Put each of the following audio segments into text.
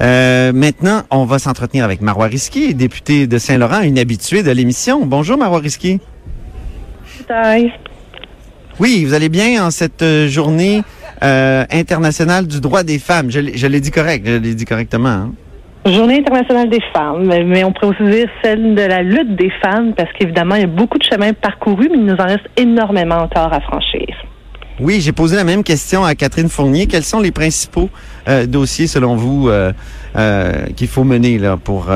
Euh, maintenant, on va s'entretenir avec Marois Risky, députée de Saint-Laurent, une habituée de l'émission. Bonjour Marois Risky. Bye. Oui, vous allez bien en cette euh, journée euh, internationale du droit des femmes. Je, l'ai- je l'ai dit correct, je l'ai dit correctement. hein? Journée internationale des femmes, mais on pourrait aussi dire celle de la lutte des femmes, parce qu'évidemment, il y a beaucoup de chemins parcourus, mais il nous en reste énormément encore à franchir. Oui, j'ai posé la même question à Catherine Fournier. Quels sont les principaux euh, dossiers, selon vous, euh, euh, qu'il faut mener là pour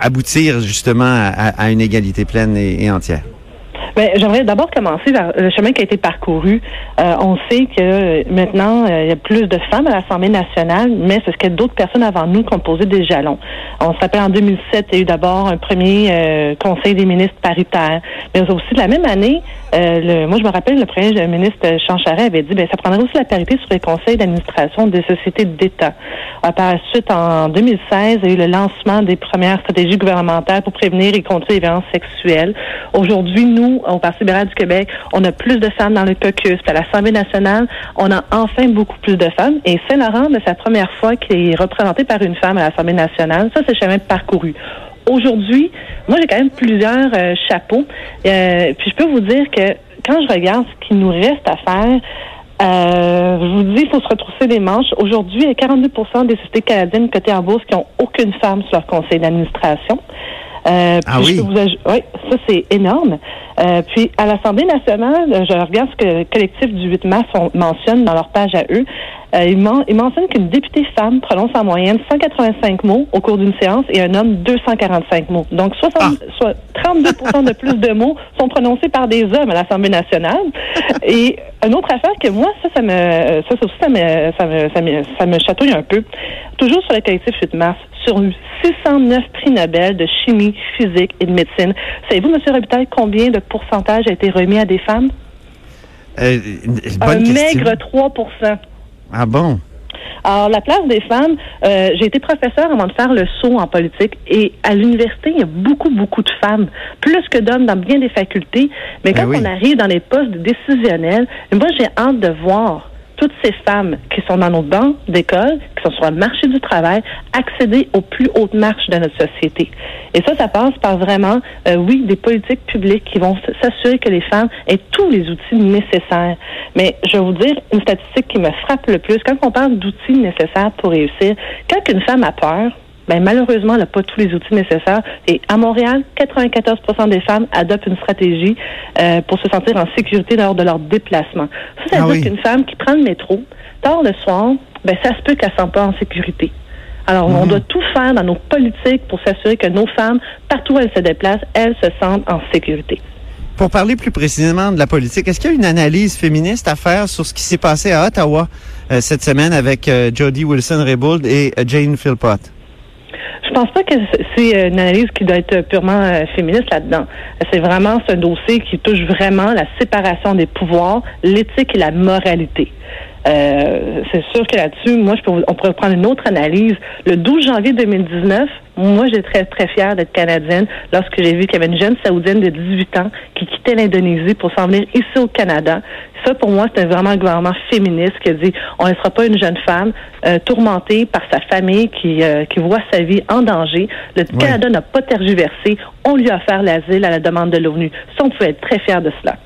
aboutir justement à, une égalité pleine et, et entière? Ben, J'aimerais d'abord commencer le chemin qui a été parcouru. On sait que maintenant, il y a plus de femmes à l'Assemblée nationale, mais c'est ce a d'autres personnes avant nous qui ont posé des jalons. On se rappelle en 2007, il y a eu d'abord un premier Conseil des ministres paritaire, mais aussi la même année, euh, le, moi je me rappelle, le premier ministre Jean Charest avait dit, ben ça prendrait aussi la parité sur les conseils d'administration des sociétés d'État. Euh, par la suite, en 2016, il y a eu le lancement des premières stratégies gouvernementales pour prévenir et contrer les violences sexuelles. Aujourd'hui, nous, au Parti libéral du Québec, on a plus de femmes dans le caucus. À l'Assemblée nationale, on a enfin beaucoup plus de femmes. Et Saint-Laurent, ben, c'est la première fois qu'il est représenté par une femme à l'Assemblée nationale. Ça, c'est chemin parcouru. Aujourd'hui, moi, j'ai quand même plusieurs euh, chapeaux. Euh, puis je peux vous dire que quand je regarde ce qu'il nous reste à faire, euh, je vous dis, il faut se retrousser les manches. Aujourd'hui, il y a 42 des sociétés canadiennes cotées en bourse qui ont aucune femme sur leur conseil d'administration. Euh, Ah oui? vous oui, ça c'est énorme. Euh, puis à l'Assemblée nationale, euh, je regarde ce que le collectif du 8 mars on- mentionne dans leur page à eux. Euh, ils, men- ils mentionnent qu'une députée femme prononce en moyenne 185 mots au cours d'une séance et un homme 245 mots. Donc 60, soit 32 de plus de mots sont prononcés par des hommes à l'Assemblée nationale. Et une autre affaire que moi, ça, ça me, ça, ça aussi, ça me, ça me, ça me, ça me chatouille un peu. Toujours sur le collectif 8 mars, sur 609 prix Nobel de chimie, physique et de médecine. Savez-vous, M. Robitaille, combien de pourcentage a été remis à des femmes? Euh, Un question. maigre 3% Ah bon? Alors, la place des femmes, euh, j'ai été professeur avant de faire le saut en politique et à l'université, il y a beaucoup, beaucoup de femmes, plus que d'hommes dans bien des facultés. Mais quand Ben oui. on arrive dans les postes décisionnels, moi, j'ai hâte de voir toutes ces femmes qui sont dans nos bancs d'école, qui sont sur le marché du travail, accéder aux plus hautes marches de notre société. Et ça, ça passe par vraiment, euh, oui, des politiques publiques qui vont s'assurer que les femmes aient tous les outils nécessaires. Mais je vais vous dire une statistique qui me frappe le plus. Quand on parle d'outils nécessaires pour réussir, quand une femme a peur, ben, malheureusement, elle n'a pas tous les outils nécessaires. Et à Montréal, 94% des femmes adoptent une stratégie euh, pour se sentir en sécurité lors de leur déplacement. Ça, ça veut Ah dire qu'une femme qui prend le métro, tard le soir, ben, ça se peut qu'elle ne se sente pas en sécurité. Alors, on Mhm. doit tout faire dans nos politiques pour s'assurer que nos femmes, partout où elles se déplacent, elles se sentent en sécurité. Pour parler plus précisément de la politique, est-ce qu'il y a une analyse féministe à faire sur ce qui s'est passé à Ottawa euh, cette semaine avec euh, Jody Wilson-Raybould et Jane Philpott? Je pense pas que c'est une analyse qui doit être purement euh, féministe là-dedans. C'est vraiment ce dossier qui touche vraiment la séparation des pouvoirs, l'éthique et la moralité. Euh, c'est sûr que là-dessus, moi, je peux, on pourrait prendre une autre analyse. Le 12 janvier 2019, moi, j'étais très, très fière d'être canadienne lorsque j'ai vu qu'il y avait une jeune saoudienne de 18 ans qui quittait l'Indonésie pour s'en venir ici au Canada. Ça, pour moi, c'était vraiment un gouvernement féministe qui a dit on ne laissera pas une jeune femme euh, tourmentée par sa famille qui, euh, qui voit sa vie en danger. Le Ouais. Canada n'a pas tergiversé. On lui a offert l'asile à la demande de l'ONU. Ça, on pouvait être très fiers de cela.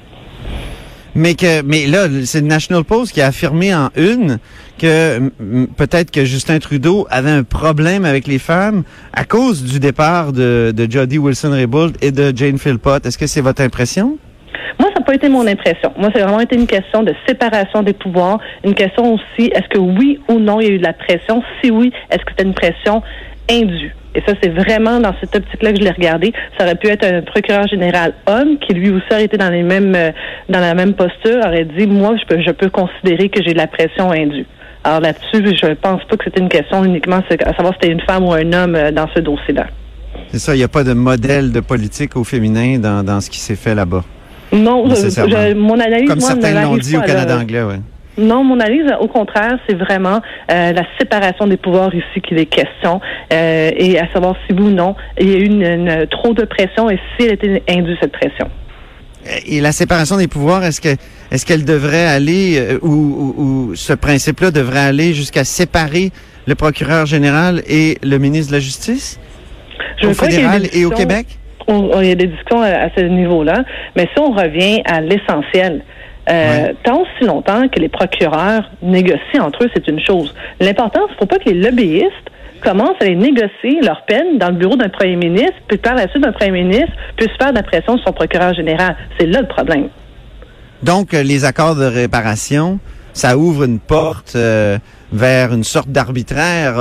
Mais que, mais là, c'est National Post qui a affirmé en une que peut-être que Justin Trudeau avait un problème avec les femmes à cause du départ de, de Jody Wilson-Raybould et de Jane Philpott. Est-ce que c'est votre impression? Pas été mon impression. Moi, c'est vraiment été une question de séparation des pouvoirs, une question aussi, est-ce que oui ou non, il y a eu de la pression? Si oui, est-ce que c'était une pression indue? Et ça, c'est vraiment dans cette optique-là que je l'ai regardé. Ça aurait pu être un procureur général homme qui lui aussi aurait été dans euh, dans la même posture, aurait dit, moi, je peux, je peux considérer que j'ai de la pression indue. Alors là-dessus, je pense pas que c'était une question uniquement à savoir si c'était une femme ou un homme euh, dans ce dossier-là. C'est ça, il n'y a pas de modèle de politique au féminin dans, dans ce qui s'est fait là-bas. Non, je, mon analyse, Comme certains l'ont dit au Canada anglais, oui. Non, mon analyse, au contraire, c'est vraiment euh, la séparation des pouvoirs ici qu'il est question, euh, et à savoir si oui ou non il y a eu une, trop de pression et si elle était induite cette pression. Et la séparation des pouvoirs, est-ce que est-ce qu'elle devrait aller euh, ou, ou, ce principe-là devrait aller jusqu'à séparer le procureur général et le ministre de la Justice? Je au fédéral et au Québec? Il y a des discussions à ce niveau-là, mais si on revient à l'essentiel, euh, tant aussi longtemps que les procureurs négocient entre eux, c'est une chose. L'important, il ne faut pas que les lobbyistes commencent à les négocier leur peine dans le bureau d'un premier ministre, puis par la suite d'un premier ministre puisse faire de la pression sur son procureur général. C'est là le problème. Donc, euh, les accords de réparation, ça ouvre une porte euh, vers une sorte d'arbitraire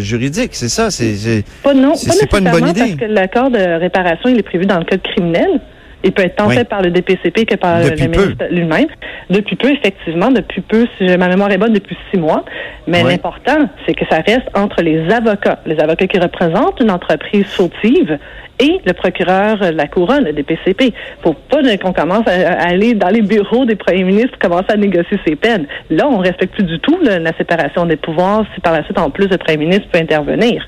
juridique, c'est ça? C'est pas, non, pas, pas une bonne idée. Parce que l'accord de réparation, il est prévu dans le code criminel. Il peut être tant fait par le DPCP que par le ministre lui-même. Depuis peu, effectivement, depuis peu, si ma mémoire est bonne, depuis six mois. Mais l'important, c'est que ça reste entre les avocats, les avocats qui représentent une entreprise fautive et le procureur de la couronne, le DPCP. Faut pas qu'on commence à, aller dans les bureaux des premiers ministres commencer à négocier ses peines. Là, on respecte plus du tout la séparation des pouvoirs si par la suite, en plus, le premier ministre peut intervenir.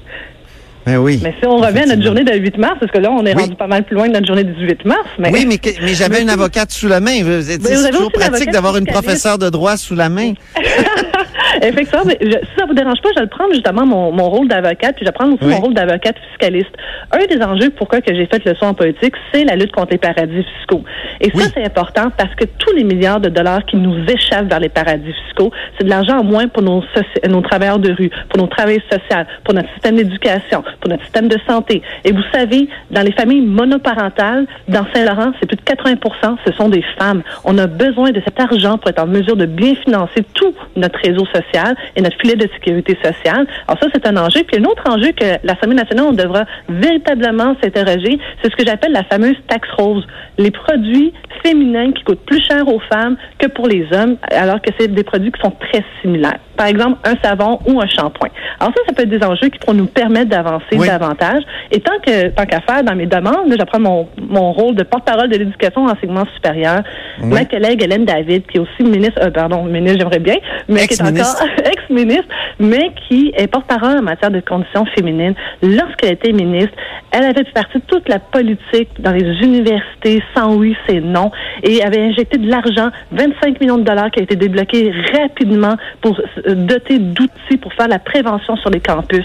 Ben oui. Mais si on revient à notre journée de 8 mars, parce que là, on est rendu pas mal plus loin de notre journée du 18 mars. Mais... Oui, mais, mais j'avais une avocate sous la main. C'est toujours pratique d'avoir une professeure de droit sous la main. Effectivement, mais si ça vous dérange pas, je vais prendre justement mon, mon rôle d'avocate, puis je vais prendre aussi mon rôle d'avocate fiscaliste. Un des enjeux pourquoi que j'ai fait le son en politique, c'est la lutte contre les paradis fiscaux. Et ça, c'est important parce que tous les milliards de dollars qui nous échappent vers les paradis fiscaux, c'est de l'argent en moins pour nos, nos travailleurs de rue, pour nos travailleurs sociaux, pour notre système d'éducation, pour notre système de santé. Et vous savez, dans les familles monoparentales, dans Saint-Laurent, c'est plus de 80% ce sont des femmes. On a besoin de cet argent pour être en mesure de bien financer tout notre réseau social et notre filet de sécurité sociale. Alors ça, c'est un enjeu. Puis un autre enjeu que l'Assemblée nationale, on devra véritablement s'interroger, c'est ce que j'appelle la fameuse taxe rose. Les produits féminins qui coûtent plus cher aux femmes que pour les hommes, alors que c'est des produits qui sont très similaires. Par exemple, un savon ou un shampoing. Alors ça, ça peut être des enjeux qui pourront nous permettre d'avancer davantage. Et tant que tant qu'à faire dans mes demandes, j'apprends mon, mon rôle de porte-parole de l'éducation en enseignement supérieur. Ma collègue Hélène David, qui est aussi ministre, euh, pardon, ministre, j'aimerais bien, mais qui est encore ex-ministre, mais qui est porte-parole en matière de conditions féminines. Lorsqu'elle était ministre, elle avait fait partie de toute la politique dans les universités, sans oui, c'est non, et avait injecté de l'argent, 25 millions de dollars qui a été débloqué rapidement pour doter d'outils pour faire la prévention sur les campus.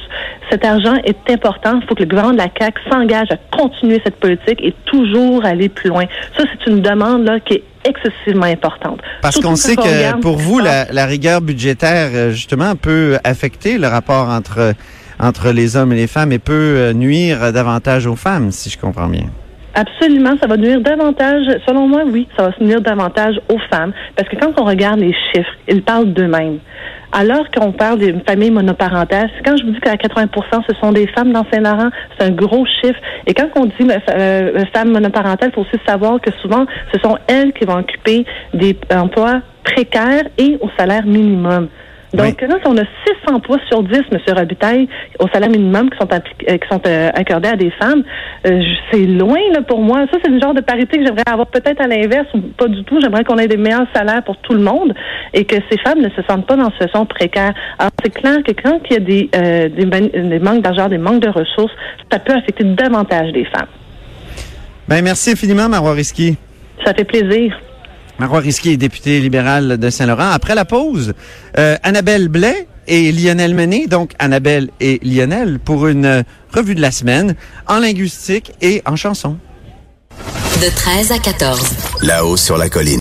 Cet argent est important. Il faut que le gouvernement de la CAQ s'engage à continuer cette politique et toujours aller plus loin. Ça, c'est une demande là, qui est excessivement importante. Parce qu'on sait que pour vous, la, la, rigueur budgétaire, euh, justement, peut affecter le rapport entre, entre les hommes et les femmes et peut euh, nuire davantage aux femmes, si je comprends bien. Absolument, ça va nuire davantage, selon moi, oui, ça va nuire davantage aux femmes, parce que quand on regarde les chiffres, ils parlent d'eux-mêmes. Alors qu'on parle d'une famille monoparentale, quand je vous dis qu'à 80% ce sont des femmes dans Saint-Laurent, c'est un gros chiffre. Et quand on dit euh, euh, femme monoparentale, il faut aussi savoir que souvent, ce sont elles qui vont occuper des emplois précaires et au salaire minimum. Donc là, on a 6 emplois sur 10, M. Robitaille, au salaire minimum qui sont, euh, qui sont euh, accordés à des femmes. Euh, c'est loin là pour moi. Ça, c'est le genre de parité que j'aimerais avoir peut-être à l'inverse ou pas du tout. J'aimerais qu'on ait des meilleurs salaires pour tout le monde et que ces femmes ne se sentent pas dans ce situation précaire. Alors, c'est clair que quand il y a des, des, des manques d'argent, des manques de ressources, ça peut affecter davantage les femmes. Ben, merci infiniment, Marois Risky. Ça fait plaisir. Marois Risky est député libéral de Saint-Laurent. Après la pause, euh, Annabelle Blais et Lionel Mené, donc Annabelle et Lionel, pour une revue de la semaine en linguistique et en chanson. De 13 à 14. Là-haut sur la colline.